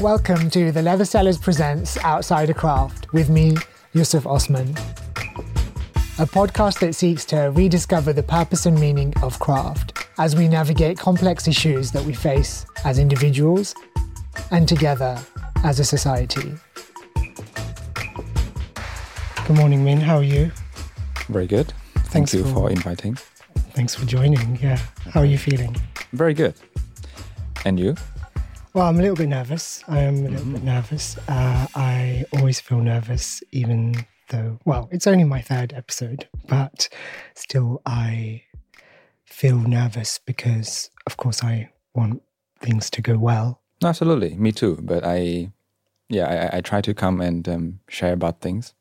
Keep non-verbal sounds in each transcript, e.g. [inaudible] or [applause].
Welcome to the Leathersellers Presents Outsider Craft with me, Yusuf Osman. A podcast that seeks to rediscover the purpose and meaning of craft as we navigate complex issues that we face as individuals and together as a society. Good morning, Minh. How are you? Very good. Thanks Thank you for- for inviting. Thanks for joining. Yeah. How are you feeling? Very good. And you? Well, I'm a little bit nervous. I am a little bit nervous. Uh, I always feel nervous, even though, well, it's only my third episode, but still, I feel nervous because, of course, I want things to go well. Absolutely. Me too. But I, yeah, I, I try to come and um, share about things,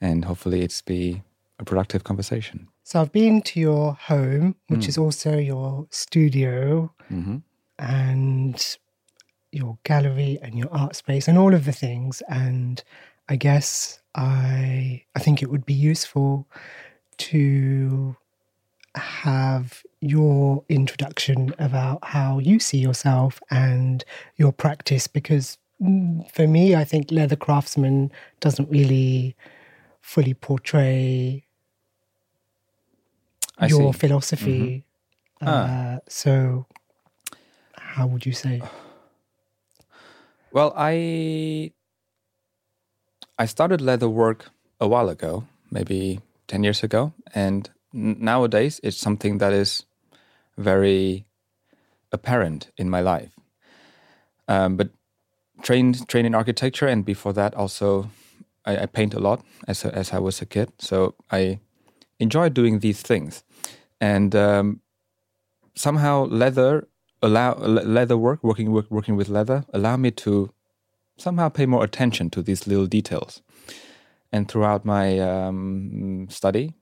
and hopefully it's be a productive conversation. So I've been to your home, which is also your studio hmm and your gallery and your art space and all of the things. And I guess I I think it would be useful to have your introduction about how you see yourself and your practice because mm, for me I think leather craftsman doesn't really fully portray I your see. Mm-hmm. philosophy. Ah. Uh, so, how would you say? [sighs] Well, I I started leather work a while ago, maybe ten years ago, and nowadays it's something that is very apparent in my life. Um, but trained trained in architecture, and before that also I, I paint a lot as a, as I was a kid. So I enjoy doing these things, and um, somehow leather allow le- leather work working work, working with leather allow me to somehow pay more attention to these little details. And throughout my um, study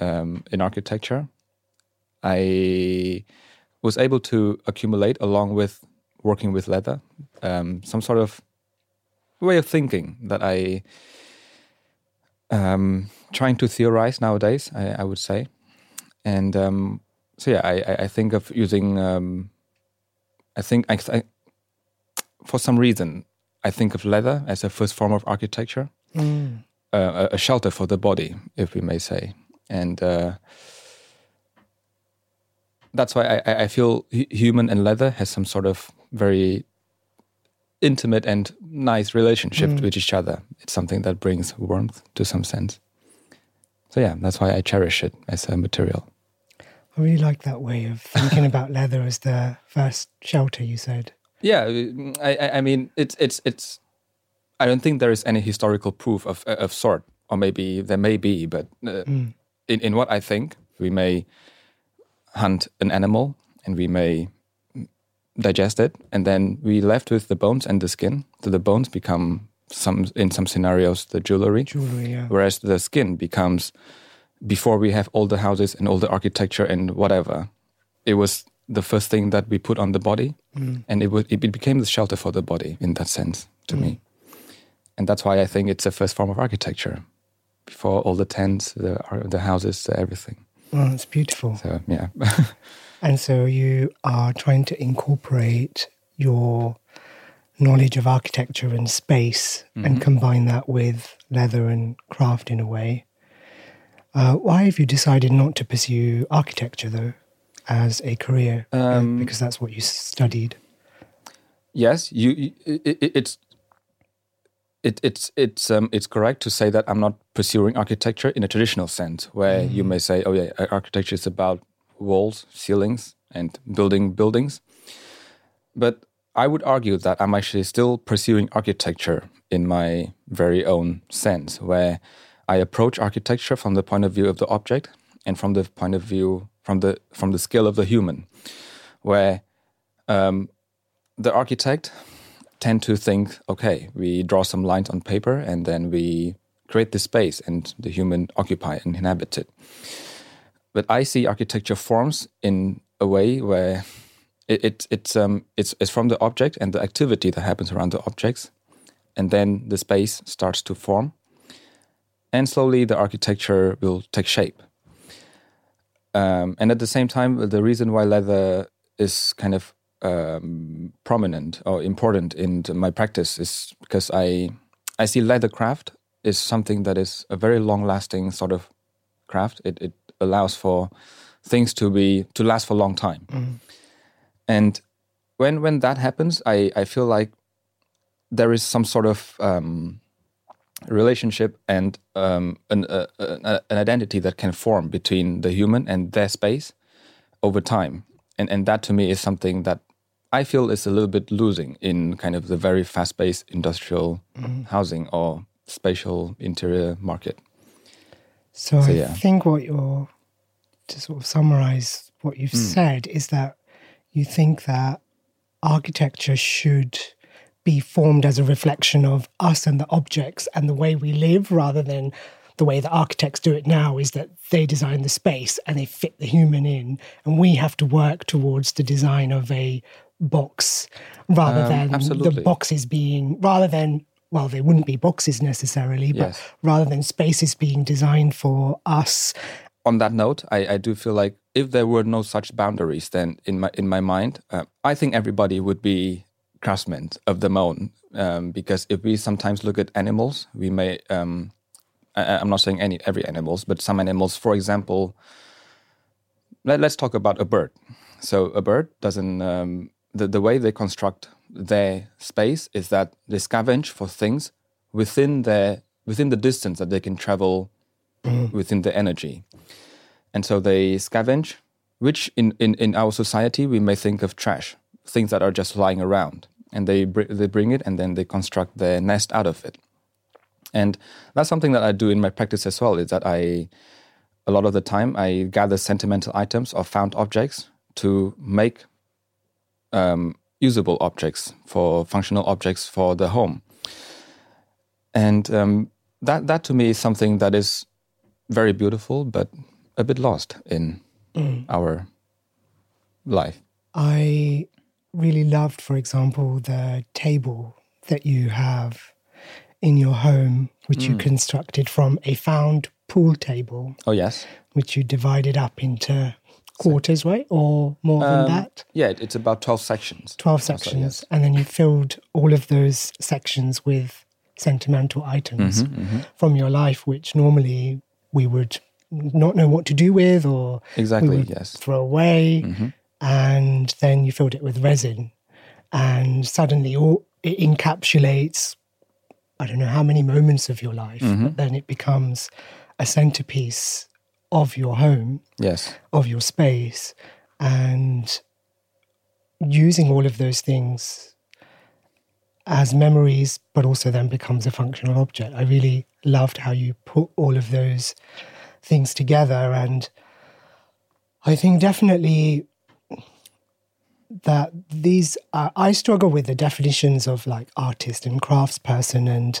um, in architecture, I was able to accumulate, along with working with leather, um, some sort of way of thinking that I um, trying to theorize nowadays. I, I would say, and um, so yeah, I, I- I think of using. I think I, I, for some reason I think of leather as a first form of architecture, Mm. uh, a, a shelter for the body, if we may say, and uh, that's why I, I- I feel human and leather has some sort of very intimate and nice relationship Mm. with each other. It's something that brings warmth to some sense. So yeah, that's why I cherish it as a material. I really like that way of thinking [laughs] about leather as the first shelter. You said. Yeah, I, I- I mean, it's it's it's. I don't think there is any historical proof of of sort, or maybe there may be, but uh, Mm. in in what I think, we may hunt an animal and we may digest it, and then we left with the bones and the skin. So the bones become some in some scenarios the jewelry, Jewelry. Yeah. whereas the skin becomes before we have all the houses and all the architecture and whatever. It was the first thing that we put on the body, Mm. and it was it became the shelter for the body in that sense to me, and that's why I think it's the first form of architecture. Before all the tents, the the houses, the everything. Oh, it's beautiful. So yeah, [laughs] And so you are trying to incorporate your knowledge of architecture and space and combine that with leather and craft in a way. Uh, why have you decided not to pursue architecture though as a career? Um, because that's what you studied. yes, you. it, it, it's it, it's it's um, it's correct to say that I'm not pursuing architecture in a traditional sense, where you may say, "Oh yeah, architecture is about walls, ceilings, and building buildings." But I would argue that I'm actually still pursuing architecture in my very own sense, where I approach architecture from the point of view of the object and from the point of view from the from the skill of the human, where um, the architect tend to think, okay, we draw some lines on paper and then we create the space and the human occupy and inhabit it. But I see architecture forms in a way where it, it, it's, um, it's, it's from the object and the activity that happens around the objects, and then the space starts to form. And slowly the architecture will take shape. Um, and at the same time, the reason why leather is kind of um, prominent or important in my practice is because I I see leather craft is something that is a very long lasting sort of craft. It, it allows for things to be to last for a long time. Mm. And when when that happens, I, I feel like there is some sort of um, relationship and um, an, uh, uh, an identity that can form between the human and their space over time. And and that to me is something that I feel is a little bit losing in kind of the very fast-paced industrial Mm. housing or spatial interior market. So, So, I yeah. think what you're to sort of summarize what you've Hmm. said is that you think that architecture should be formed as a reflection of us and the objects and the way we live rather than the way that architects do it now is that they design the space and they fit the human in and we have to work towards the design of a box rather Um, than the boxes being rather than well they wouldn't be boxes necessarily but Yes. rather than spaces being designed for us on that note, I, I do feel like if there were no such boundaries, then in my in my mind, uh, I think everybody would be craftsmen of their own. Um, because if we sometimes look at animals, we may. Um, I, I'm not saying any every animals, but some animals, for example, let, let's talk about a bird. So a bird doesn't. Um, the the way they construct their space is that they scavenge for things within their within the distance that they can travel within the energy. And so they scavenge, which in, in, in our society we may think of trash, things that are just lying around. And they, br- they bring it and then they construct their nest out of it. And that's something that I do in my practice as well, is that I, a lot of the time, I gather sentimental items or found objects to make um, usable objects for functional objects for the home. And um, that, that to me is something that is very beautiful, but a bit lost in our life. I really loved, for example, the table that you have in your home, which Hmm. you constructed from a found pool table, Oh yes, which you divided up into quarters, right? Or more than Um, that? yeah, it's about twelve sections. 12 Also, sections. yes. And then you filled all of those sections with sentimental items Mm-hmm, from your life, which normally we would not know what to do with or Exactly. Yes. throw away. Mm-hmm. And then you filled it with resin. And suddenly all, it encapsulates, I don't know how many moments of your life, Mm-hmm. but then it becomes a centerpiece of your home Yes. of your space and using all of those things as memories, but also then becomes a functional object. I really loved how you put all of those things together. And I think definitely that these, uh, I struggle with the definitions of like artist and craftsperson and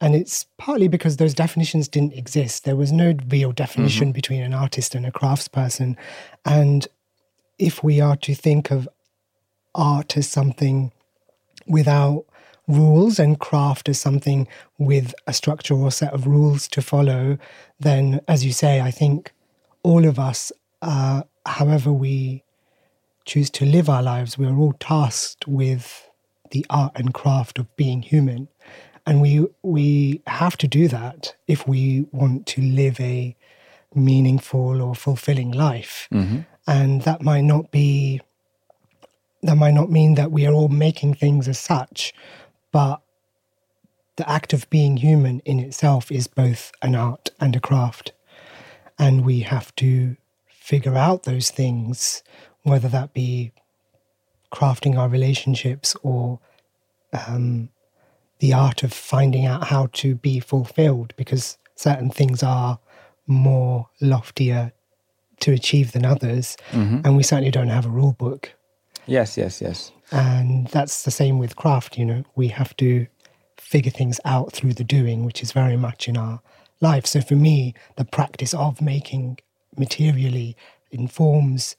and it's partly because those definitions didn't exist. There was no real definition between an artist and a craftsperson. And if we are to think of art as something without rules and craft as something with a structure or set of rules to follow, then, as you say, I think all of us, uh, however we choose to live our lives, we're all tasked with the art and craft of being human. And we we have to do that if we want to live a meaningful or fulfilling life. Mm-hmm. And that might not be that might not mean that we are all making things as such, but the act of being human in itself is both an art and a craft. And we have to figure out those things, whether that be crafting our relationships or um, the art of finding out how to be fulfilled, because certain things are more loftier to achieve than others. And we certainly don't have a rule book. Yes. Yes. Yes. And that's the same with craft, you know, we have to figure things out through the doing, which is very much in our life. So for me, the practice of making materially informs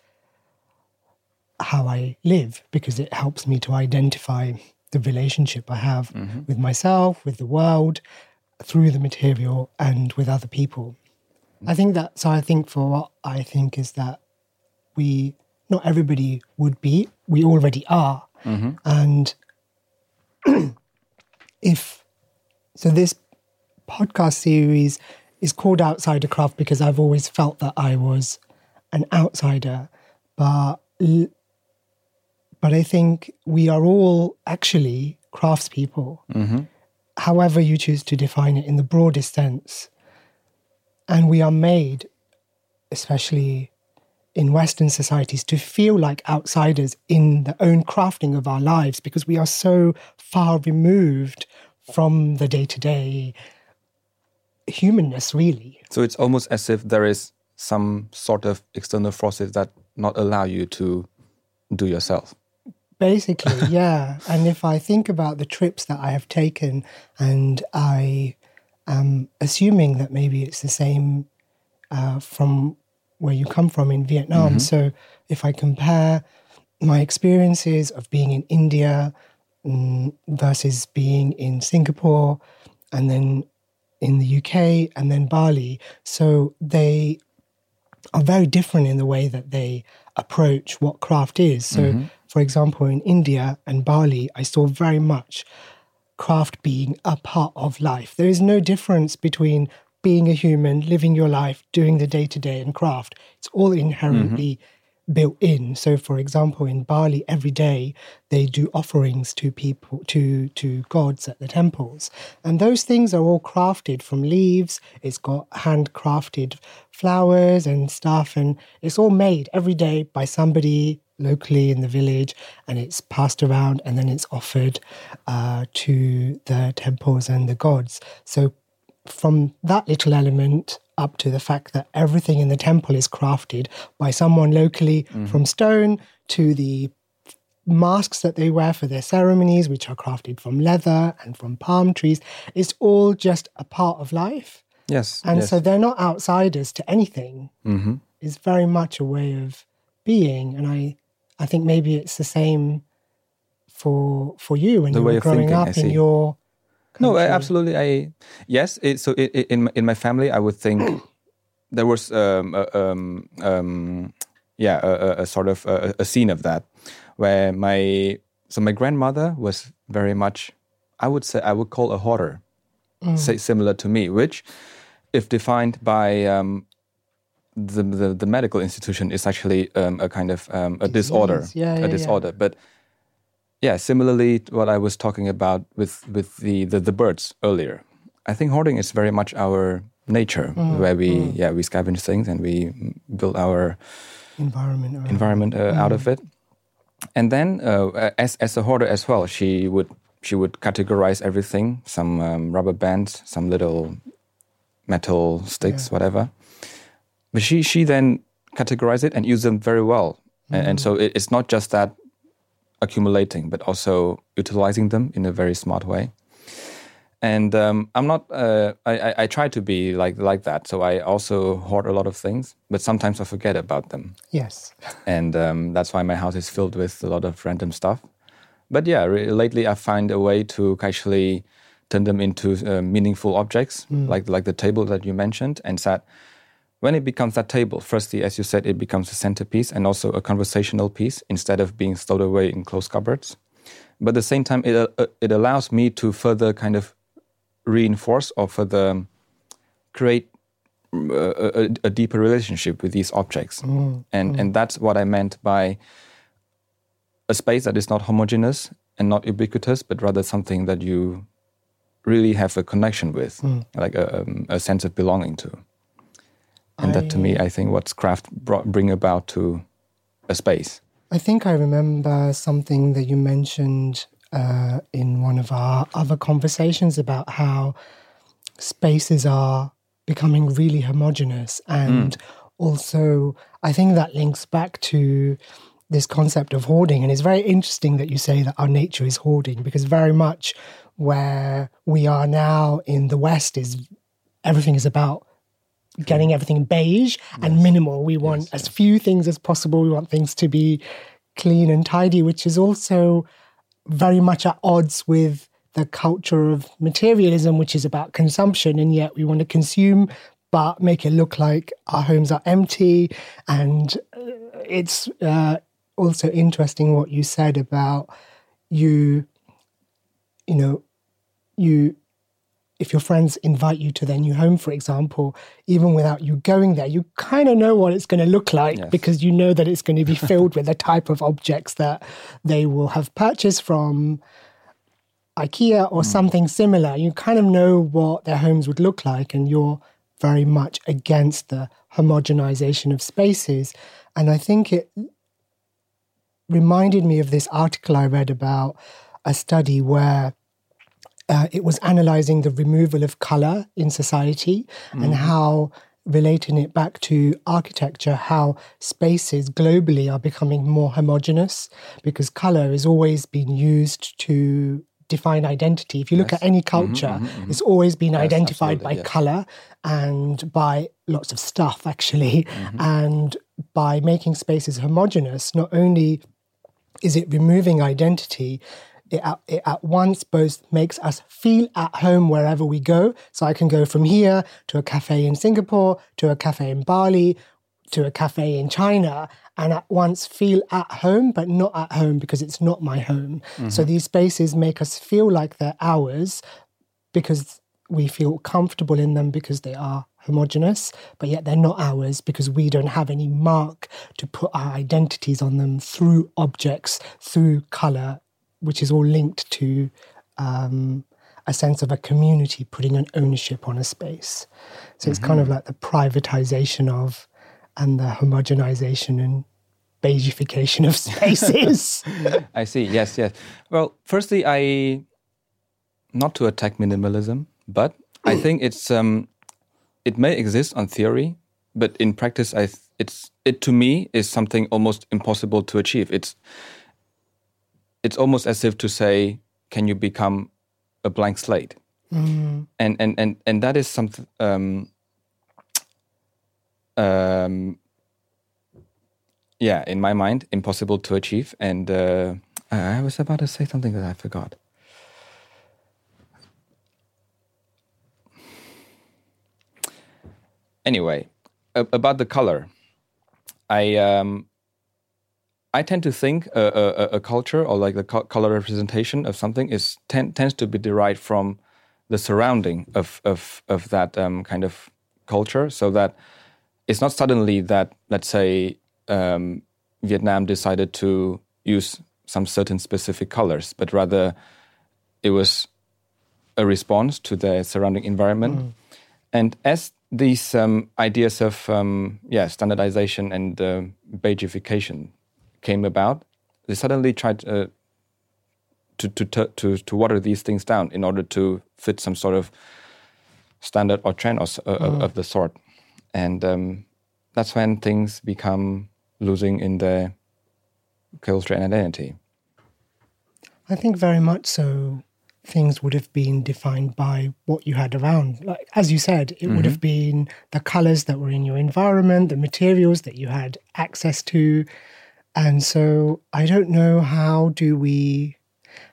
how I live because it helps me to identify the relationship I have mm-hmm. with myself, with the world, through the material, and with other people. I think that, so I think for what I think is that we not everybody would be. We already are. Mm-hmm. And [clears throat] if so, this podcast series is called Outsider Craft because I've always felt that I was an outsider, but l- but I think we are all actually craftspeople, mm-hmm. however you choose to define it in the broadest sense, and we are made, especially in Western societies, to feel like outsiders in the own crafting of our lives because we are so far removed from the day to day humanness, really. So it's almost as if there is some sort of external forces that not allow you to do yourself. Basically, yeah. and if I think about the trips that I have taken, and I am assuming that maybe it's the same uh, from where you come from in Vietnam. So if I compare my experiences of being in India mm, versus being in Singapore and then in the UK and then Bali, so they are very different in the way that they approach what craft is. So, for example, in India and Bali, I saw very much craft being a part of life. There is no difference between being a human, living your life, doing the day to day, and craft. It's all inherently mm-hmm. built in. So, for example, in Bali, every day they do offerings to people, to to gods at the temples, and those things are all crafted from leaves. It's got handcrafted flowers and stuff, and it's all made every day by somebody locally in the village, and it's passed around, and then it's offered uh, to the temples and the gods. So from that little element up to the fact that everything in the temple is crafted by someone locally from stone to the masks that they wear for their ceremonies, which are crafted from leather and from palm trees. It's all just a part of life. Yes. And yes. so they're not outsiders to anything. hmm It's very much a way of being. And I, I think maybe it's the same for for you when The you were growing thinking, up in your No, I, absolutely. I yes. It, so it, it- in my- in my family, I would think [clears throat] there was um, a, um, um, yeah a, a- a sort of a, a scene of that where my so my grandmother was very much I would say I would call a hoarder, say similar to me, which if defined by um, the, the the medical institution is actually um, a kind of um, a disorder, Disease. Yeah, yeah, a yeah. disorder, but yeah, similarly to what I was talking about with with the the, the birds earlier. I think hoarding is very much our nature, Mm, where we yeah we scavenge things and we build our environment. environment uh, out of it. And then, uh, as as a hoarder as well, she would she would categorize everything: some um, rubber bands, some little metal sticks, whatever. But she she then categorized it and used them very well. And, and so it, it's not just that accumulating, but also utilizing them in a very smart way. And um, I'm not. Uh, I, I I try to be like like that. So I also hoard a lot of things, but sometimes I forget about them Yes. and um, that's why my house is filled with a lot of random stuff. But yeah, re- lately I find a way to actually turn them into uh, meaningful objects, like like the table that you mentioned, and that when it becomes that table, firstly, as you said, it becomes a centerpiece and also a conversational piece instead of being stowed away in closed cupboards. But at the same time, it uh, it allows me to further kind of reinforce or further create mm, a, a, a deeper relationship with these objects, and and that's what I meant by a space that is not homogeneous and not ubiquitous, but rather something that you really have a connection with, like a, um, a sense of belonging to. And that, to me, I think what's craft brought, bring about to a space. I think I remember something that you mentioned uh, in one of our other conversations about how spaces are becoming really homogenous. And also, I think that links back to this concept of hoarding. And it's very interesting that you say that our nature is hoarding because very much where we are now in the West is everything is about getting everything beige and minimal. We want as few things as possible. We want things to be clean and tidy, which is also very much at odds with the culture of materialism, which is about consumption. And yet we want to consume, but make it look like our homes are empty and uh, it's uh, also interesting what you said about you, you know, you if your friends invite you to their new home, for example, even without you going there, you kind of know what it's going to look like yes. because you know that it's going to be [laughs] filled with the type of objects that they will have purchased from IKEA or mm. something similar. You kind of know what their homes would look like, and you're very much against the homogenization of spaces. And I think it reminded me of this article I read about a study where uh, it was analyzing the removal of color in society mm-hmm. and how relating it back to architecture, how spaces globally are becoming more homogenous because color has always been used to define identity. If you look yes. at any mm-hmm, culture, mm-hmm, mm-hmm, it's always been yes, identified by yes. color and by lots of stuff, actually. Mm-hmm. And by making spaces homogenous, not only is it removing identity, it at, it at once both makes us feel at home wherever we go. So I can go from here to a cafe in Singapore, to a cafe in Bali, to a cafe in China, and at once feel at home, but not at home because it's not my home. Mm-hmm. So these spaces make us feel like they're ours because we feel comfortable in them because they are homogenous, but yet they're not ours because we don't have any mark to put our identities on them through objects, through color, which is all linked to um, a sense of a community putting an ownership on a space. So mm-hmm. it's kind of mm-hmm. like the privatization of and the homogenization and beigification of spaces. [laughs] I see. Yes, yes. Well, firstly, I not to attack minimalism, but I [clears throat] think it's um, it may exist on theory, but in practice, I it's it to me is something almost impossible to achieve. It's it's almost as if to say, can you become a blank slate? Mm. And, and, and, and that is something, um, um, yeah, in my mind, impossible to achieve. And uh, I was about to say something that I forgot. Anyway, about the color, I um, I tend to think a, a, a culture or like the co color representation of something is ten, tends to be derived from the surrounding of of of that um, kind of culture, so that it's not suddenly that let's say um, Vietnam decided to use some certain specific colors, but rather it was a response to the surrounding environment. Mm. And as these um, ideas of um, yeah standardization and uh, beigification came about, they suddenly tried uh, to, to, to, to water these things down in order to fit some sort of standard or trend or, uh, mm. of the sort. And um, that's when things become losing in their culture and identity. I think very much so. Things would have been defined by what you had around. Like as you said, it mm-hmm. would have been the colors that were in your environment, the materials that you had access to, and so I don't know how do we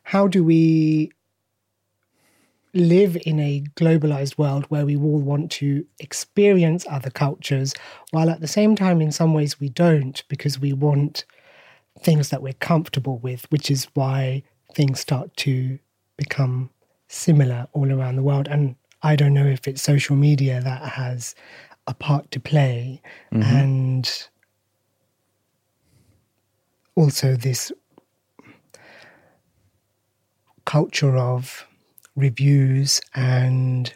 how do we live in a globalized world where we all want to experience other cultures while at the same time in some ways we don't because we want things that we're comfortable with which is why things start to become similar all around the world and i don't know if it's social media that has a part to play mm-hmm. and also this culture of reviews and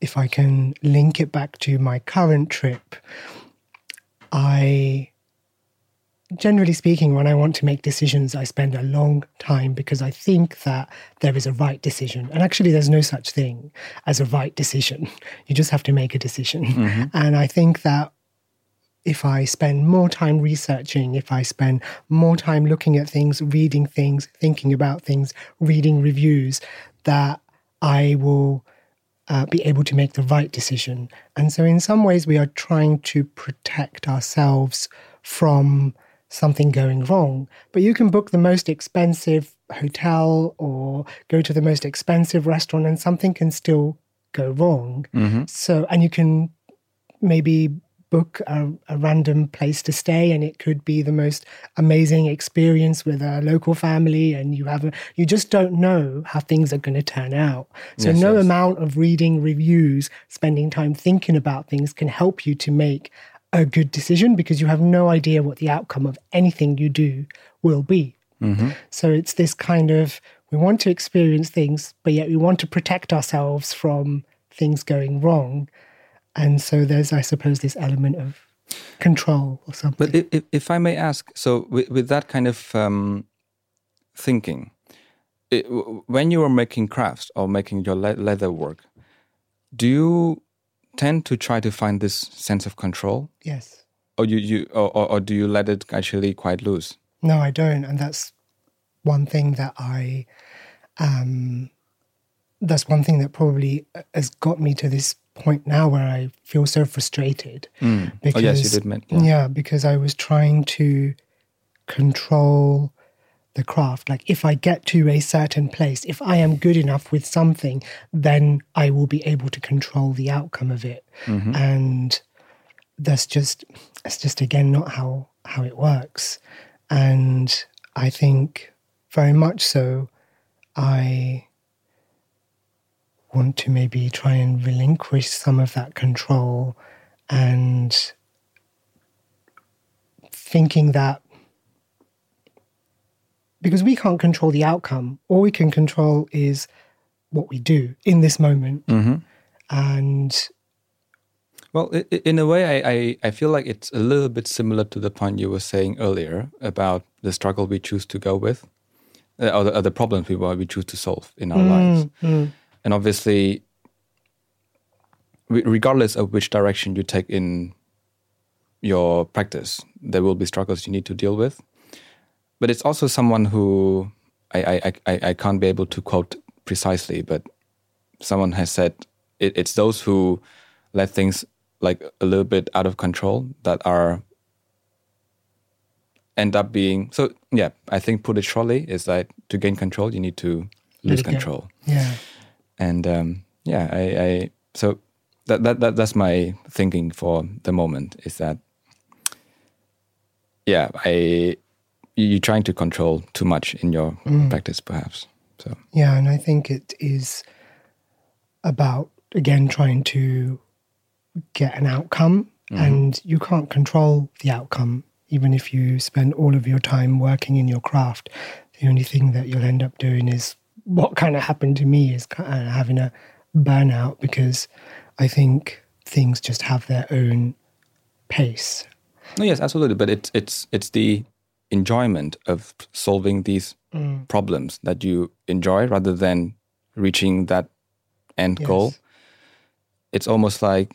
if I can link it back to my current trip, I generally speaking, when I want to make decisions, I spend a long time because I think that there is a right decision. And actually, there's no such thing as a right decision. [laughs] You just have to make a decision. Mm-hmm. And I think that if I spend more time researching, if I spend more time looking at things, reading things, thinking about things, reading reviews, that I will uh, be able to make the right decision. And so, in some ways, we are trying to protect ourselves from something going wrong. But you can book the most expensive hotel or go to the most expensive restaurant, and something can still go wrong. Mm-hmm. So, and you can maybe book a, a, random place to stay and it could be the most amazing experience with a local family and you have a, you just don't know how things are going to turn out so yes, no yes. amount of reading reviews spending time thinking about things can help you to make a good decision because you have no idea what the outcome of anything you do will be mm-hmm. so it's this kind of we want to experience things but yet we want to protect ourselves from things going wrong and so there's, I suppose, this element of control or something. But if, if I may ask, so with, with that kind of um, thinking, it, when you are making crafts or making your le leather work, do you tend to try to find this sense of control? Yes. Or you, you or, or, or do you let it actually quite loose? No, I don't, and that's one thing that I um, that's one thing that probably has got me to this point now where I feel so frustrated. Mm. Because, oh, yes, you did mention. Yeah. yeah, because I was trying to control the craft. Like, if I get to a certain place, if I am good enough with something, then I will be able to control the outcome of it. Mm-hmm. And that's just, it's just again not how how it works. And I think very much so. I want to maybe try and relinquish some of that control and thinking that because we can't control the outcome, all we can control is what we do in this moment. Mm-hmm. And well, in a way, I, I, I, feel like it's a little bit similar to the point you were saying earlier about the struggle we choose to go with, uh, or, the, or, the, problems we, we choose to solve in our mm, lives. Mm. And obviously, regardless of which direction you take in your practice, there will be struggles you need to deal with. But it's also someone who I, I, I, I can't be able to quote precisely, but someone has said it, it's those who let things like a little bit out of control that are end up being so yeah i think put it shortly is that to gain control you need to lose control. Yeah and um, yeah, I, I so that, that that that's my thinking for the moment is that yeah, I you're trying to control too much in your mm. practice, perhaps. So yeah, and I think it is about again trying to get an outcome, mm-hmm. and you can't control the outcome. Even if you spend all of your time working in your craft, the only thing that you'll end up doing is what kind of happened to me is kind of having a burnout because I think things just have their own pace. No, yes, absolutely. But it's it's it's the enjoyment of solving these mm. problems that you enjoy rather than reaching that end yes. goal. It's almost like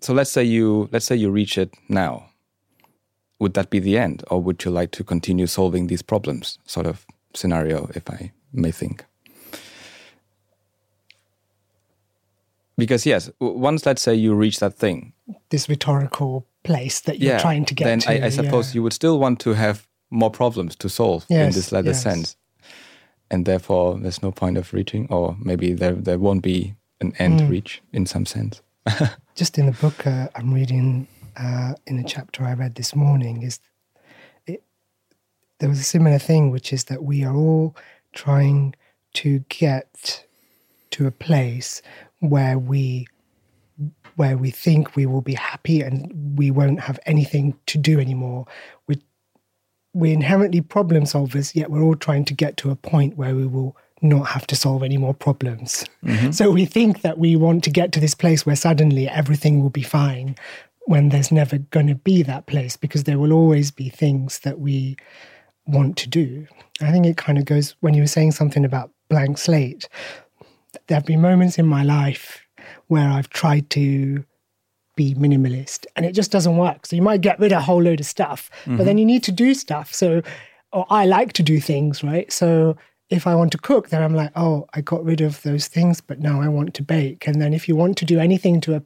so let's say you let's say you reach it now. Would that be the end, or would you like to continue solving these problems? Sort of scenario, if I may think. Because yes, once let's say you reach that thing, this rhetorical place that you're yeah, trying to get then to, I, I suppose yeah. you would still want to have more problems to solve yes, in this latter yes. sense, and therefore there's no point of reaching, or maybe there there won't be an end mm. reach in some sense. [laughs] Just in the book uh, I'm reading, uh, in a chapter I read this morning, is it, there was a similar thing, which is that we are all trying to get to a place where we where we think we will be happy and we won't have anything to do anymore. We we're inherently problem solvers, yet we're all trying to get to a point where we will not have to solve any more problems. Mm-hmm. So we think that we want to get to this place where suddenly everything will be fine when there's never going to be that place because there will always be things that we want to do. I think it kind of goes when you were saying something about blank slate. There have been moments in my life where I've tried to be minimalist and it just doesn't work. So you might get rid of a whole load of stuff, mm-hmm. but then you need to do stuff. So, or I like to do things, right? So if I want to cook, then I'm like, oh, I got rid of those things, but now I want to bake. And then if you want to do anything to a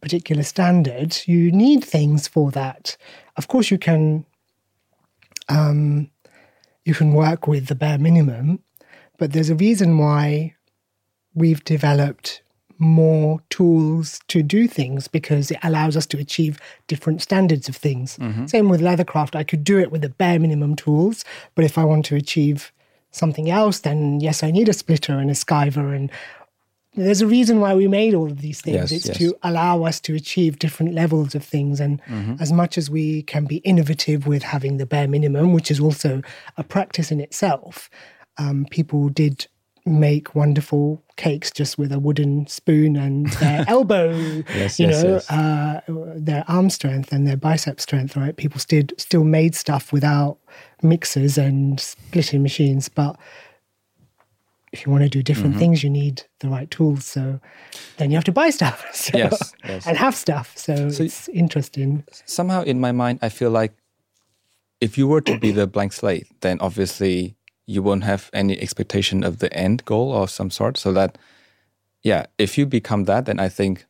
particular standard, you need things for that. Of course, you can um, you can work with the bare minimum, but there's a reason why we've developed more tools to do things because it allows us to achieve different standards of things. Same with leathercraft. I could do it with the bare minimum tools, but if I want to achieve something else, then yes, I need a splitter and a skiver and there's a reason why we made all of these things. Yes, it's yes. to allow us to achieve different levels of things. And as much as we can be innovative with having the bare minimum, which is also a practice in itself, um, people did make wonderful cakes just with a wooden spoon and their [laughs] elbow, Yes, you yes, know. Uh, their arm strength and their bicep strength, right? People still still made stuff without mixers and splitting machines, but if you want to do different Mm-hmm. things, you need the right tools. So then you have to buy stuff [laughs] so, Yes, yes. and have stuff. So, it's interesting. somehow in my mind, I feel like if you were to be the blank slate, then obviously you won't have any expectation of the end goal of some sort. So that, yeah, if you become that, then I think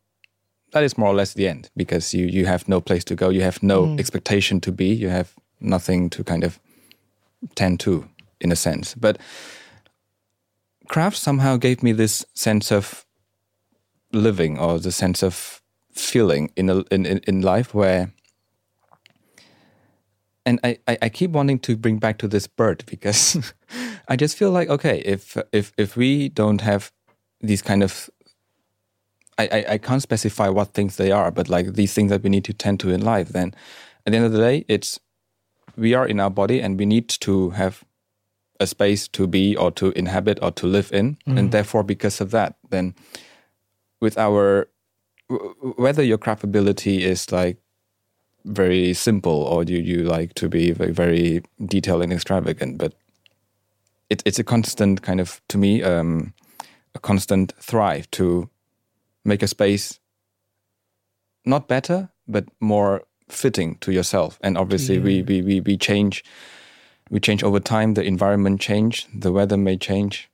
that is more or less the end because you you have no place to go, you have no expectation to be, you have nothing to kind of tend to, in a sense. But craft somehow gave me this sense of living or the sense of feeling in a, in, in life where and I, I, I keep wanting to bring back to this bird because [laughs] I just feel like okay if if if we don't have these kind of I, I, I can't specify what things they are, but like these things that we need to tend to in life, then at the end of the day, it's we are in our body and we need to have a space to be or to inhabit or to live in. And therefore, because of that, then with our whether your craft ability is like very simple or you you like to be very, very detailed and extravagant, but it, it's a constant kind of to me um, a constant thrive to make a space not better but more fitting to yourself. And obviously we, we we we change we change over time the environment change the weather may change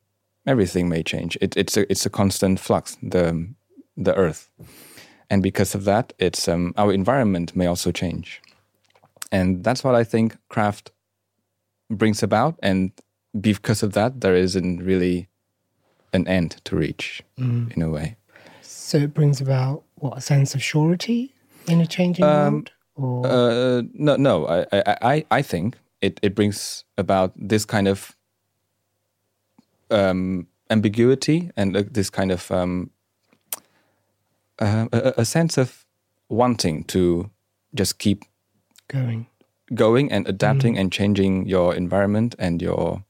everything may change. It, it's a it's a constant flux the the earth. And because of that it's um, our environment may also change. And that's what i think craft brings about. And because of that there isn't really an end to reach in a way. So it brings about what a sense of surety in a changing world, or? Uh, no, no. I, I, I think it, it brings about this kind of um, ambiguity and uh, this kind of um, uh, a, a sense of wanting to just keep going. going and adapting and changing your environment and your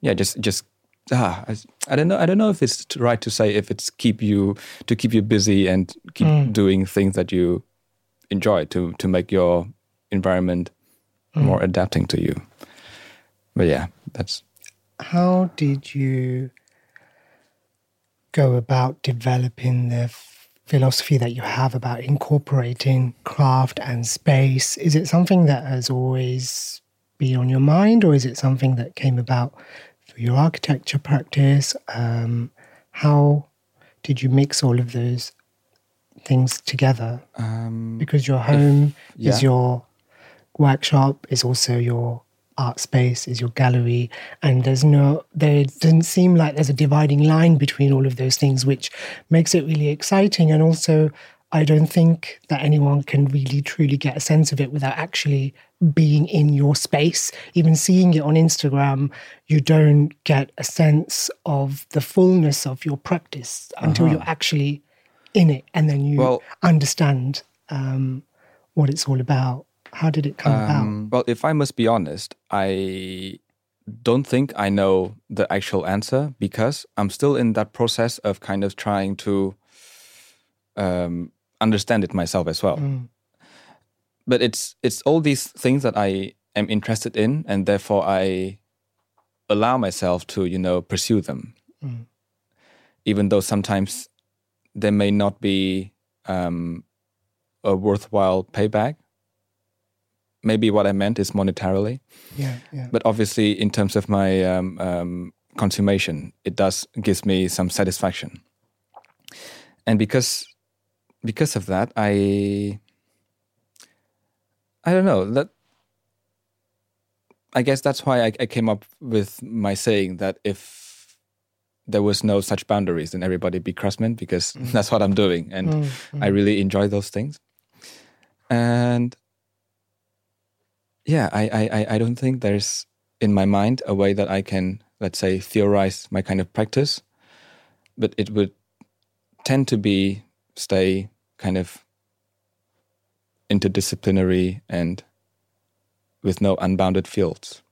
yeah just just ah I, I don't know I don't know if it's right to say if it's keep you to keep you busy and keep doing things that you enjoy to to make your environment more adapting to you but yeah that's How did you go about developing the philosophy that you have about incorporating craft and space? Is it something that has always been on your mind, or is it something that came about through your architecture practice? Um, how did you mix all of those things together? um, Because your home yeah. is your workshop, is also your art space, is your gallery, and there's no, there doesn't seem like there's a dividing line between all of those things, which makes it really exciting. And also, I don't think that anyone can really truly get a sense of it without actually being in your space. Even seeing it on Instagram, you don't get a sense of the fullness of your practice until you're actually in it, and then you Well- understand um, what it's all about. How did it come about? Um, well, if I must be honest, I don't think I know the actual answer because I'm still in that process of kind of trying to um, understand it myself as well. But it's it's all these things that I am interested in, and therefore I allow myself to you know pursue them, even though sometimes there may not be um, a worthwhile payback maybe what I meant is monetarily, Yeah, yeah. but obviously in terms of my um, um, consummation, it does gives me some satisfaction. And because because of that, I I don't know that. I guess that's why I, I came up with my saying that if there was no such boundaries, then everybody be craftsmen because [laughs] that's what I'm doing, and I really enjoy those things. And yeah, I, I I don't think there's in my mind a way that I can let's say theorize my kind of practice, but it would tend to be stay kind of interdisciplinary and with no unbounded fields.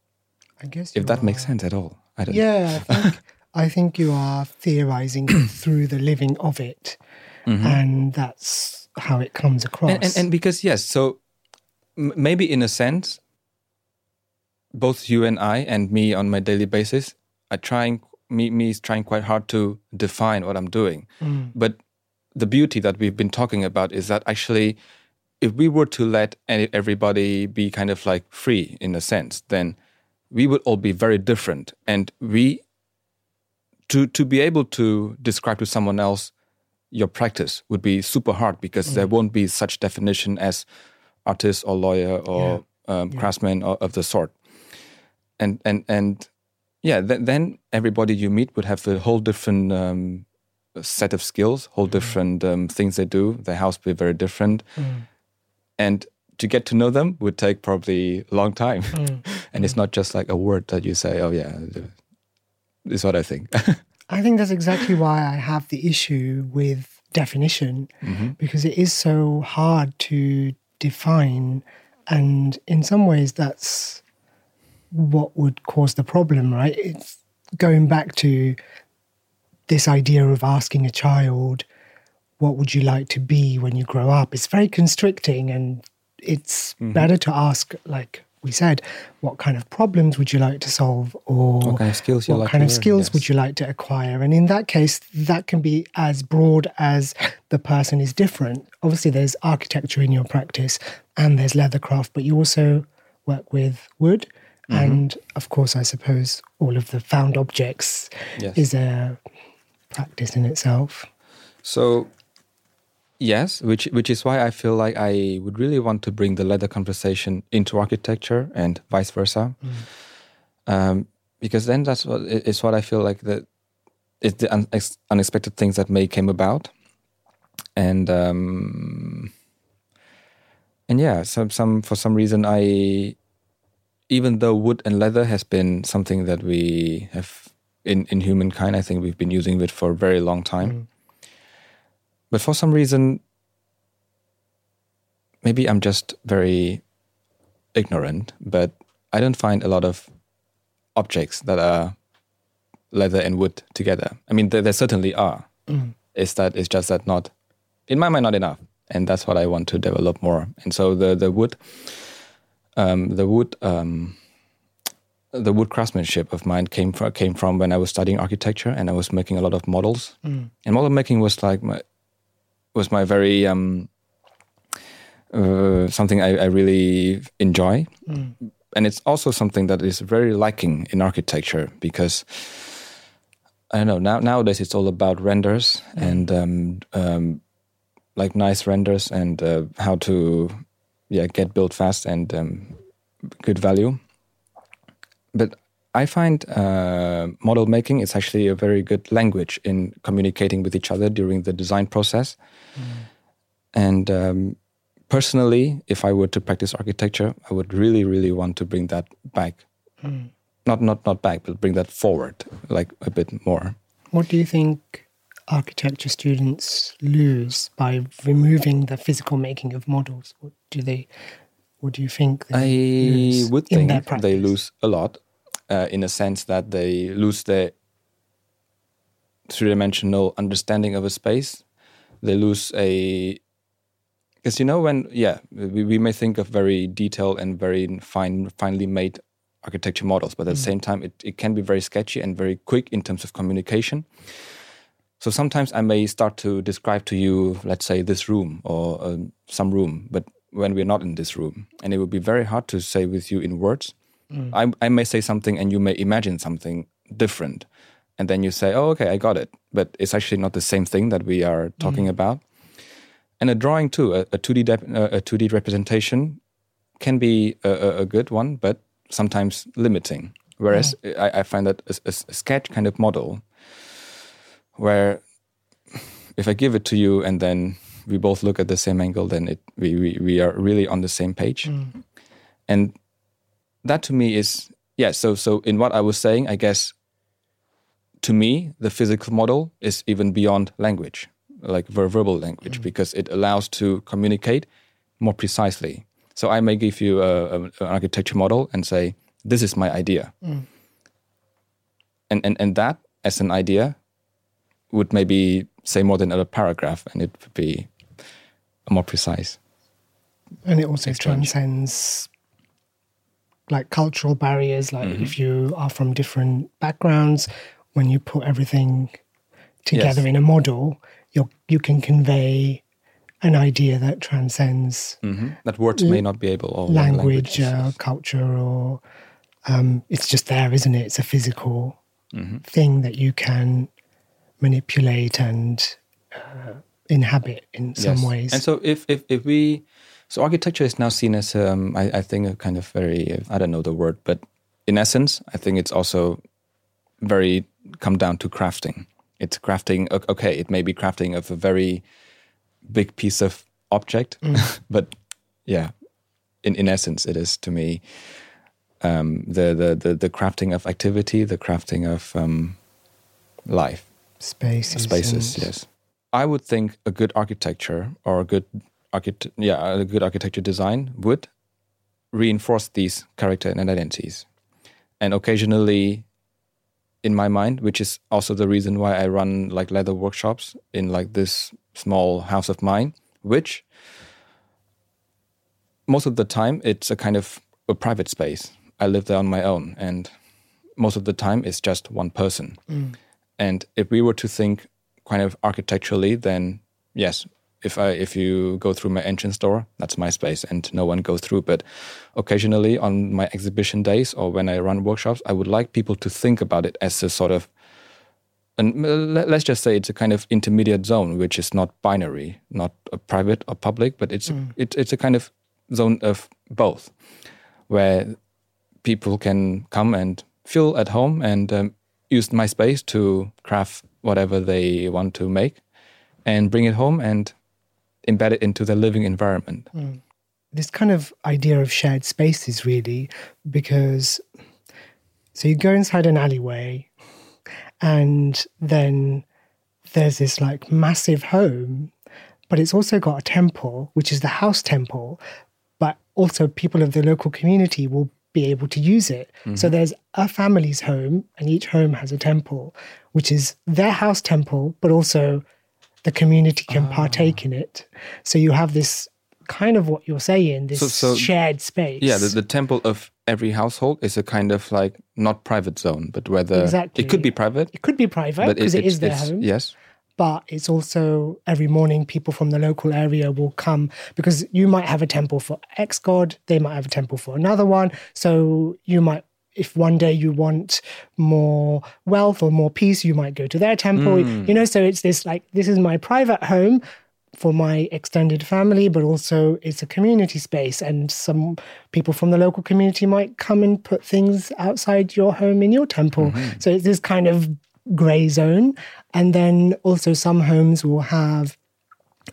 I guess If that makes sense at all, I don't. Yeah, I [laughs] think, I think you are theorizing [clears throat] through the living of it, Mhm. and that's how it comes across. and, and, and because yes so maybe in a sense both you and i and me on my daily basis are trying me me is trying quite hard to define what i'm doing. Mm. but the beauty that we've been talking about is that actually if we were to let any, everybody be kind of like free in a sense then we would all be very different. And we to to be able to describe to someone else your practice would be super hard because there won't be such definition as artist or lawyer or um, craftsman or of the sort. And and and yeah th- then everybody you meet would have a whole different um, set of skills whole different um, things they do. Their house would be very different. And to get to know them would take probably a long time. [laughs] And it's not just like a word that you say oh yeah this is what i think. [laughs] I think that's exactly why I have the issue with definition because it is so hard to define. And in some ways, that's what would cause the problem, right? It's going back to this idea of asking a child, what would you like to be when you grow up? It's very constricting, and it's mm-hmm. better to ask, like we said, what kind of problems would you like to solve, or What kind of skills what like kind of learn, skills yes. would you like to acquire? And in that case, that can be as broad as the person is different. Obviously, there's architecture in your practice, and there's leathercraft, but you also work with wood. Mm-hmm. And of course, I suppose all of the found objects Yes. is a practice in itself. So, yes, which which is why I feel like I would really want to bring the leather conversation into architecture and vice versa, um, because then that's what is what I feel like that it's the un- ex- unexpected things that may came about, and um, and yeah, some some for some reason I, even though wood and leather has been something that we have in in humankind, I think we've been using it for a very long time. But for some reason, maybe I'm just very ignorant, but I don't find a lot of objects that are leather and wood together. I mean, there, there certainly are. It's that it's just that not, in my mind, not enough, and that's what I want to develop more. And so the the wood, um, the wood. Um, the wood craftsmanship of mine came from came from when I was studying architecture and I was making a lot of models. And model making was like my was my very um, uh, something I, I really enjoy, and it's also something that is very lacking in architecture because I don't know now nowadays it's all about renders and um, um, like nice renders and uh, how to yeah get built fast and um, good value. But I find uh, model making is actually a very good language in communicating with each other during the design process. And um, personally, if I were to practice architecture, I would really, really want to bring that back. Not, not, not back, but bring that forward, like a bit more. What do you think architecture students lose by removing the physical making of models? What do they? What do you think? They I would think they lose a lot, uh, in a sense that they lose their three-dimensional understanding of a space. They lose a because you know when yeah we, we may think of very detailed and very fine finely made architecture models, but at the same time it, it can be very sketchy and very quick in terms of communication. So sometimes I may start to describe to you, let's say, this room or um, some room, but when we're not in this room, and it would be very hard to say with you in words. I, I may say something and you may imagine something different, and then you say, "Oh, okay, I got it," but it's actually not the same thing that we are talking about. And a drawing too, a, a 2D dep- uh, a 2D representation can be a, a, good one, but sometimes limiting. Whereas I, I find that a, a- a sketch kind of model where if I give it to you and then we both look at the same angle, then it we we, we are really on the same page. Mm. And that to me is yeah. So so in what I was saying, I guess to me the physical model is even beyond language, like ver- verbal language, mm. because it allows to communicate more precisely. So I may give you a, a, an architecture model and say, "This is my idea," mm. and and and that as an idea would maybe say more than a paragraph, and it would be more precise. and it also Exchange. transcends like cultural barriers like Mm-hmm. if you are from different backgrounds when you put everything together Yes. in a model you you can convey an idea that transcends That words may not be able or language uh, culture or um, it's just there isn't it it's a physical Mm-hmm. thing that you can manipulate and uh, inhabit in some Yes. ways And so if, if, if we, so architecture is now seen as, um, I, I think, a kind of very, I don't know the word, but in essence, I think it's also very come down to crafting. It's crafting, okay, it may be crafting of a very big piece of object, [laughs] but yeah, in, in essence, it is to me um, the, the, the, the crafting of activity, the crafting of um, life. Spaces spaces yes. I would think a good architecture or a good architect yeah a good architecture design would reinforce these character and identities. And occasionally in my mind which is also the reason why i run like leather workshops in like this small house of mine which most of the time it's a kind of a private space. I live there on my own and most of the time it's just one person. Mm. And if we were to think kind of architecturally, then yes, if I if you go through my entrance door, that's my space, and no one goes through. But occasionally on my exhibition days or when I run workshops, I would like people to think about it as a sort of and let's just say it's a kind of intermediate zone, which is not binary, not a private or public, but it's it, it's a kind of zone of both, where people can come and feel at home and um, use my space to craft whatever they want to make and bring it home and embed it into their living environment. Hmm. this kind of idea of shared spaces really because so you go inside an alleyway and then there's this like massive home but it's also got a temple which is the house temple but also people of the local community will be able to use it. So mm-hmm. there's a family's home and each home has a temple which is their house temple but also the community can ah. partake in it. So you have this kind of what you're saying this So- so- shared space. Yeah, the, the temple of every household is a kind of like not private zone, but whether Exactly. it could be private, it could be private because it it's- their home. Yes, but it's also every morning people from the local area will come because you might have a temple for X god, they might have a temple for another one. So you might, if one day you want more wealth or more peace, you might go to their temple. You hmm. know, so it's this like, this is my private home for my extended family, but also it's a community space. And some people from the local community might come and put things outside your home in your temple. Hmm. So it's this kind of gray zone. And then also some homes will have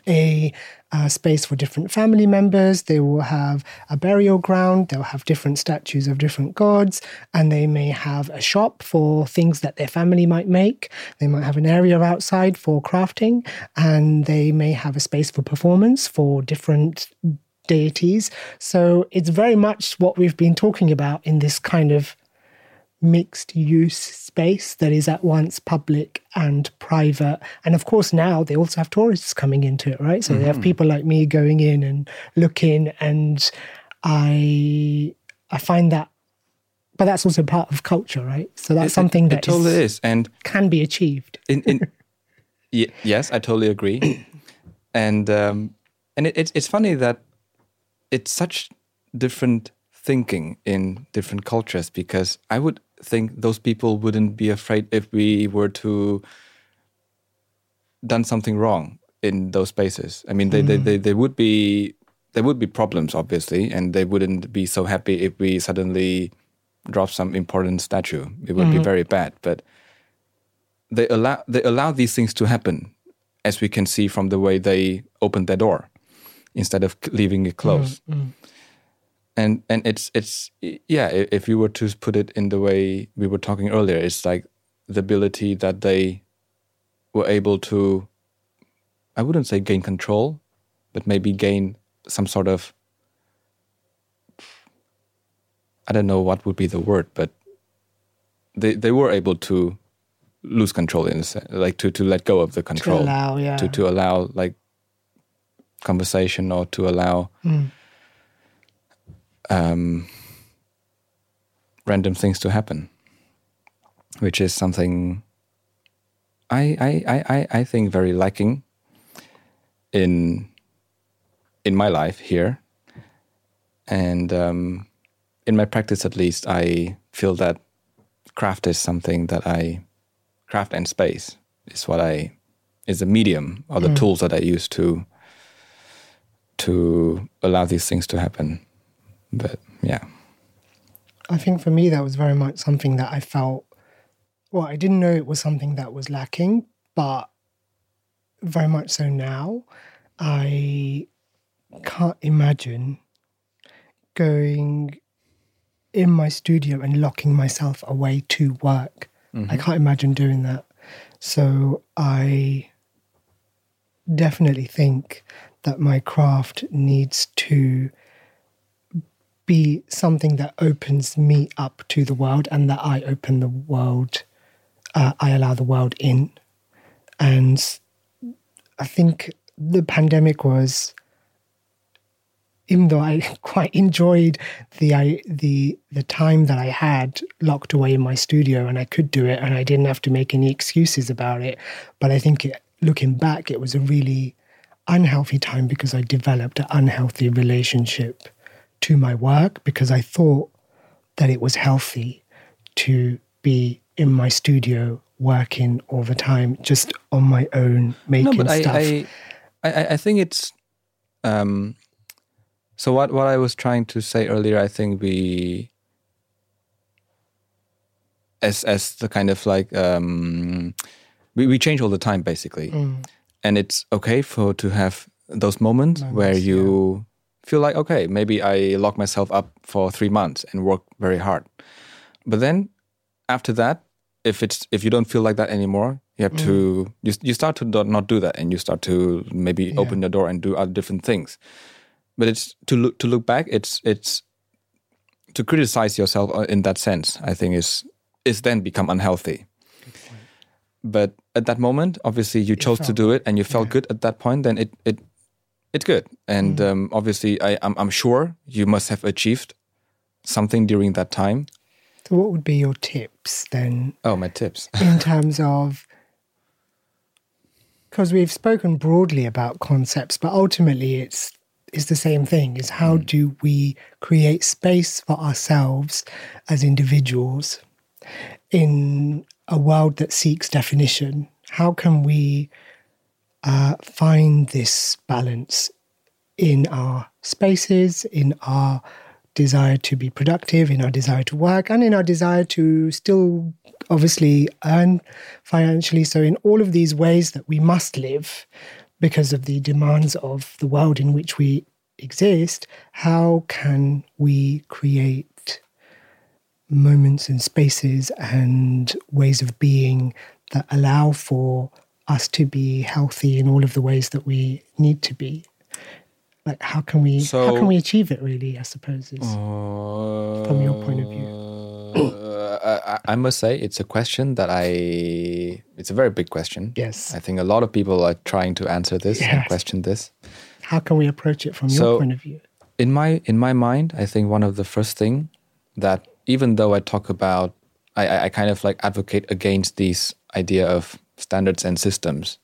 a uh, space for different family members. They will have a burial ground. They'll have different statues of different gods, and they may have a shop for things that their family might make. They might have an area outside for crafting, and they may have a space for performance for different deities. So it's very much what we've been talking about in this kind of mixed use space that is at once public and private. And of course, now they also have tourists coming into it, right? So they have people like me going in and looking, and I I find that. But that's also part of culture, right? So that's It- something it, that it totally is- is. And can be achieved. in, in [laughs] Ye- yes, I totally agree. and um, and it, it's it's funny that it's such different thinking in different cultures because I would think those people wouldn't be afraid if we were to done something wrong in those spaces. I mean, they, they, mm. they, they would be there would be problems obviously, and they wouldn't be so happy if we suddenly drop some important statue. It would be mm-hmm. very bad, but they allow they allow these things to happen, as we can see from the way they opened their door instead of leaving it mm-hmm. closed. Mm-hmm. And and it's it's yeah. If you were to put it in the way we were talking earlier, it's like the ability that they were able to. I wouldn't say gain control, but maybe gain some sort of. I don't know what would be the word, but they they were able to lose control in a sense, like to to let go of the control To allow, yeah. to to allow like conversation or to allow Mm. Um, random things to happen, which is something I I, I, I think very lacking in in my life here, and um, in my practice at least, I feel that craft is something that I craft and space is what I is the medium or the tools that I use to to allow these things to happen. But yeah. I think for me, that was very much something that I felt. Well, I didn't know it was something that was lacking, but very much so now. I can't imagine going in my studio and locking myself away to work. I mm-hmm. can't imagine doing that. So I definitely think that my craft needs to be something that opens me up to the world and that I open the world, uh, I allow the world in. And I think the pandemic was, even though I [laughs] quite enjoyed the I, the the time that I had locked away in my studio and I could do it and I didn't have to make any excuses about it, but I think it, looking back, it was a really unhealthy time because I developed an unhealthy relationship to my work because I thought that it was healthy to be in my studio working all the time, just on my own, making no, but I, stuff. I, I, I think it's. Um, so what what I was trying to say earlier, I think we, as as the kind of like um, we we change all the time basically, Mm. and it's okay for to have those moments, where Moments, you feel like okay, maybe I lock myself up for three months and work very hard, but then after that, if it's if you don't feel like that anymore, you have to you you start to not do that, and you start to maybe Yeah. open your door and do other different things. But it's to look to look back. It's it's to criticize yourself uh, in that sense. I think is is then become unhealthy. But at that moment, obviously, you chose to do it, and you felt yeah. good at that point. Then it it it's good, and um, obviously, I I'm, I'm sure you must have achieved something during that time. so, what would be your tips then Oh, my tips. [laughs] in terms of because we've spoken broadly about concepts, but ultimately it's it's the same thing: is how do we create space for ourselves as individuals in a world that seeks definition? How can we uh, find this balance in our spaces, in our desire to be productive, in our desire to work, and in our desire to still obviously earn financially. So, in all of these ways that we must live because of the demands of the world in which we exist, how can we create moments and spaces and ways of being that allow for us to be healthy in all of the ways that we need to be? Like, how can we how can we achieve it? Really, I suppose is From your point of view. Uh, I, I must say it's a question that I. It's a very big question. yes. I think a lot of people are trying to answer this and question this. How can we approach it from your point of view? In my in my mind, I think one of the first thing that even though I talk about, I, I, I kind of like advocate against these idea of standards and systems,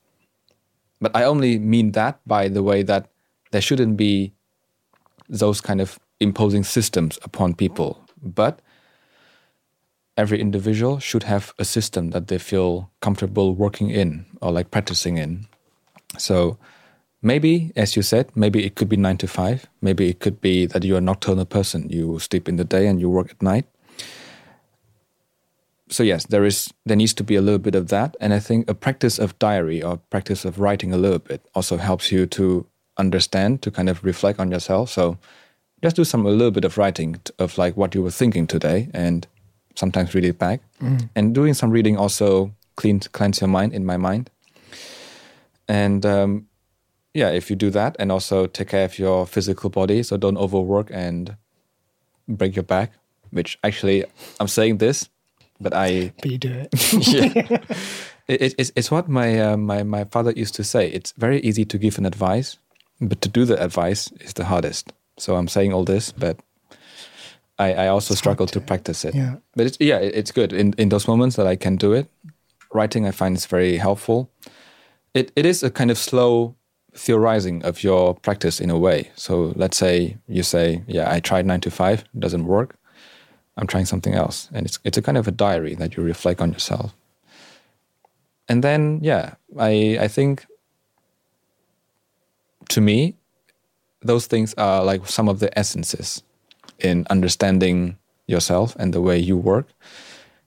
but I only mean that by the way that there shouldn't be those kind of imposing systems upon people, but every individual should have a system that they feel comfortable working in or like practicing in. So maybe, as you said, maybe it could be nine to five. Maybe it could be that you're a nocturnal person. You sleep in the day and you work at night. So yes, there is there needs to be a little bit of that, and I think a practice of diary or practice of writing a little bit also helps you to understand, to kind of reflect on yourself. So just do some a little bit of writing of like what you were thinking today, and sometimes read it back. And doing some reading also cleans cleanse your mind. In my mind, and um, yeah, if you do that, and also take care of your physical body, so don't overwork and break your back. Which actually, I'm saying this, but I But you do it. [laughs] [laughs] yeah. It, it- it's, it's what my, uh, my my father used to say. It's very easy to give an advice, but to do the advice is the hardest. So I'm saying all this, but I, I also struggle to, to- practice it. yeah. But it's, yeah, it- it's good in, in those moments that I can do it. Writing, I find is very helpful. It it is a kind of slow theorizing of your practice in a way. So let's say you say, yeah, I tried nine to five, it doesn't work. I'm trying something else, and it's it's a kind of a diary that you reflect on yourself. And then, yeah, I I think to me, those things are like some of the essences in understanding yourself and the way you work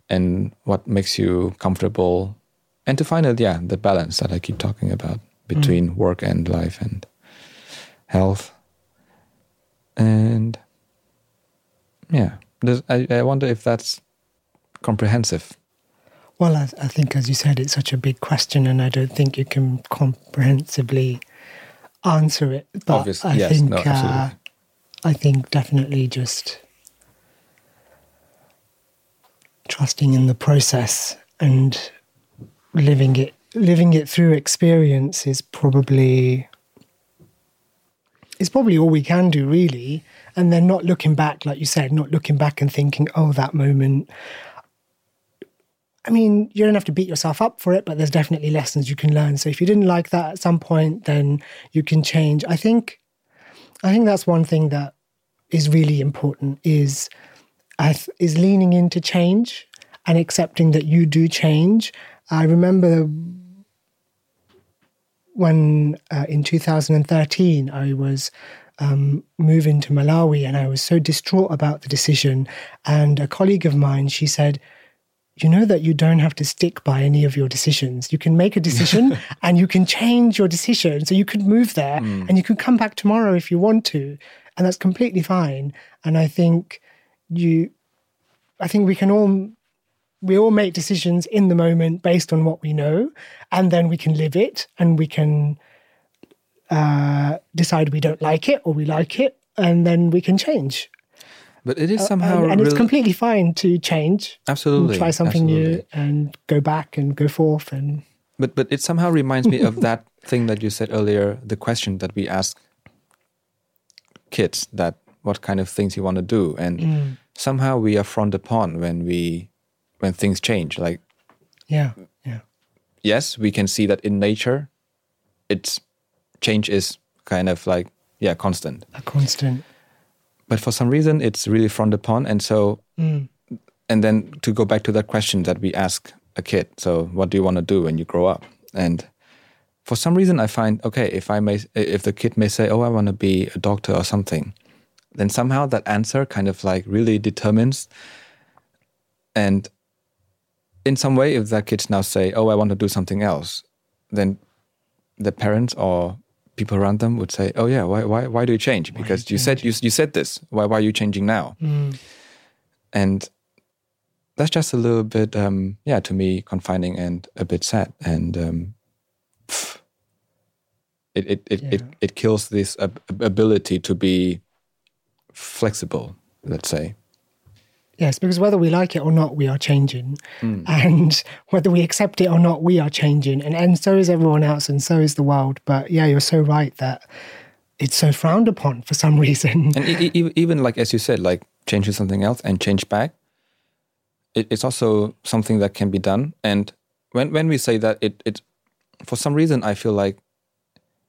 and what makes you comfortable. And to find out yeah the balance that i keep talking about between mm. work and life and health. And yeah Does, I, I wonder if that's comprehensive Well, I, I think, as you said, it's such a big question, and I don't think you can comprehensively answer it. But Obviously, I yes, think, no, uh. I think definitely just trusting in the process and living it, living it through experience is probably is probably all we can do, really. And then not looking back, like you said, not looking back and thinking, "Oh, that moment." I mean, you don't have to beat yourself up for it, but there's definitely lessons you can learn. So if you didn't like that at some point, then you can change. I think, I think that's one thing that is really important is is leaning into change and accepting that you do change. I remember when uh, in 2013 I was um, moving to Malawi and I was so distraught about the decision. And a colleague of mine, she said, you know that you don't have to stick by any of your decisions. You can make a decision [laughs] and you can change your decision. So you could move there and you could come back tomorrow if you want to. And that's completely fine. And I think you, I think we can all, we all make decisions in the moment based on what we know. And then we can live it and we can uh, decide we don't like it or we like it. And then we can change. but it is somehow and, and it's real- completely fine to change absolutely and try something new and go back and go forth and But but it somehow reminds me of [laughs] that thing that you said earlier, the question that we ask kids that what kind of things you want to do. And somehow we are frowned upon when we when things change. Like yeah yeah yes, we can see that in nature it's change is kind of like yeah, constant. a constant But for some reason it's really frowned upon. And so mm. and then to go back to that question that we ask a kid so what do you want to do when you grow up and for some reason i find okay if i may if the kid may say oh i want to be a doctor or something then somehow that answer kind of like really determines and in some way if that kids now say oh i want to do something else then the parents or people around them would say oh yeah why why, why do you change? Because you said you, you said this. Why, why are you changing now? And that's just a little bit um yeah to me confining and a bit sad. And um pff, it it it, it, it kills this ab- ability to be flexible let's say yes because whether we like it or not we are changing. Hmm. and [laughs] whether we accept it or not we are changing. And and so is everyone else and so is the world. But yeah you're so right that it's so frowned upon for some [laughs] reason. And e- e- even like as you said like changing something else and change back it, it's also something that can be done. And when when we say that it it for some reason i feel like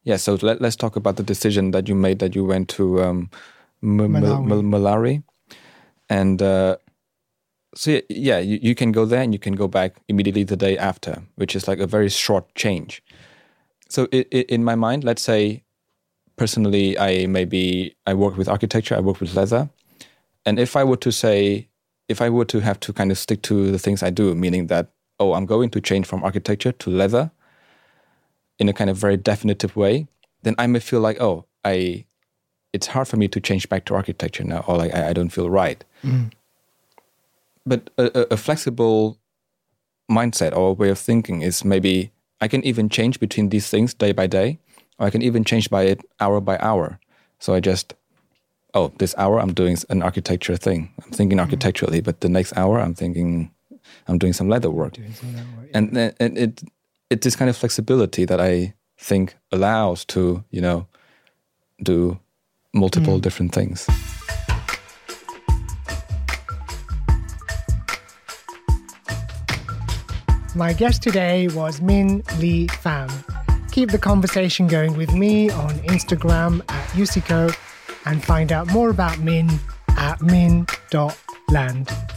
yeah so let, let's talk about the decision that you made that you went to um M- M- Malawi. M- Malawi and uh so yeah, you, you can go there and you can go back immediately the day after which is like a very short change. So i i in my mind let's say personally i maybe i work with architecture i work with leather. And if i were to say if I were to have to kind of stick to the things I do, meaning that oh, I'm going to change from architecture to leather in a kind of very definitive way, then I may feel like oh, I it's hard for me to change back to architecture now, or like I, I don't feel right. Mm. But a, a flexible mindset or way of thinking is maybe I can even change between these things day by day, or I can even change by it hour by hour. So I just, oh, this hour I'm doing an architecture thing. I'm thinking architecturally, but the next hour I'm thinking I'm doing some leather work. Some that work, And and it it's this kind of flexibility that I think allows to you know do multiple mm. different things. My guest today was Minh Le Pham. Keep the conversation going with me on Instagram at Yusico and find out more about Minh at minn.land.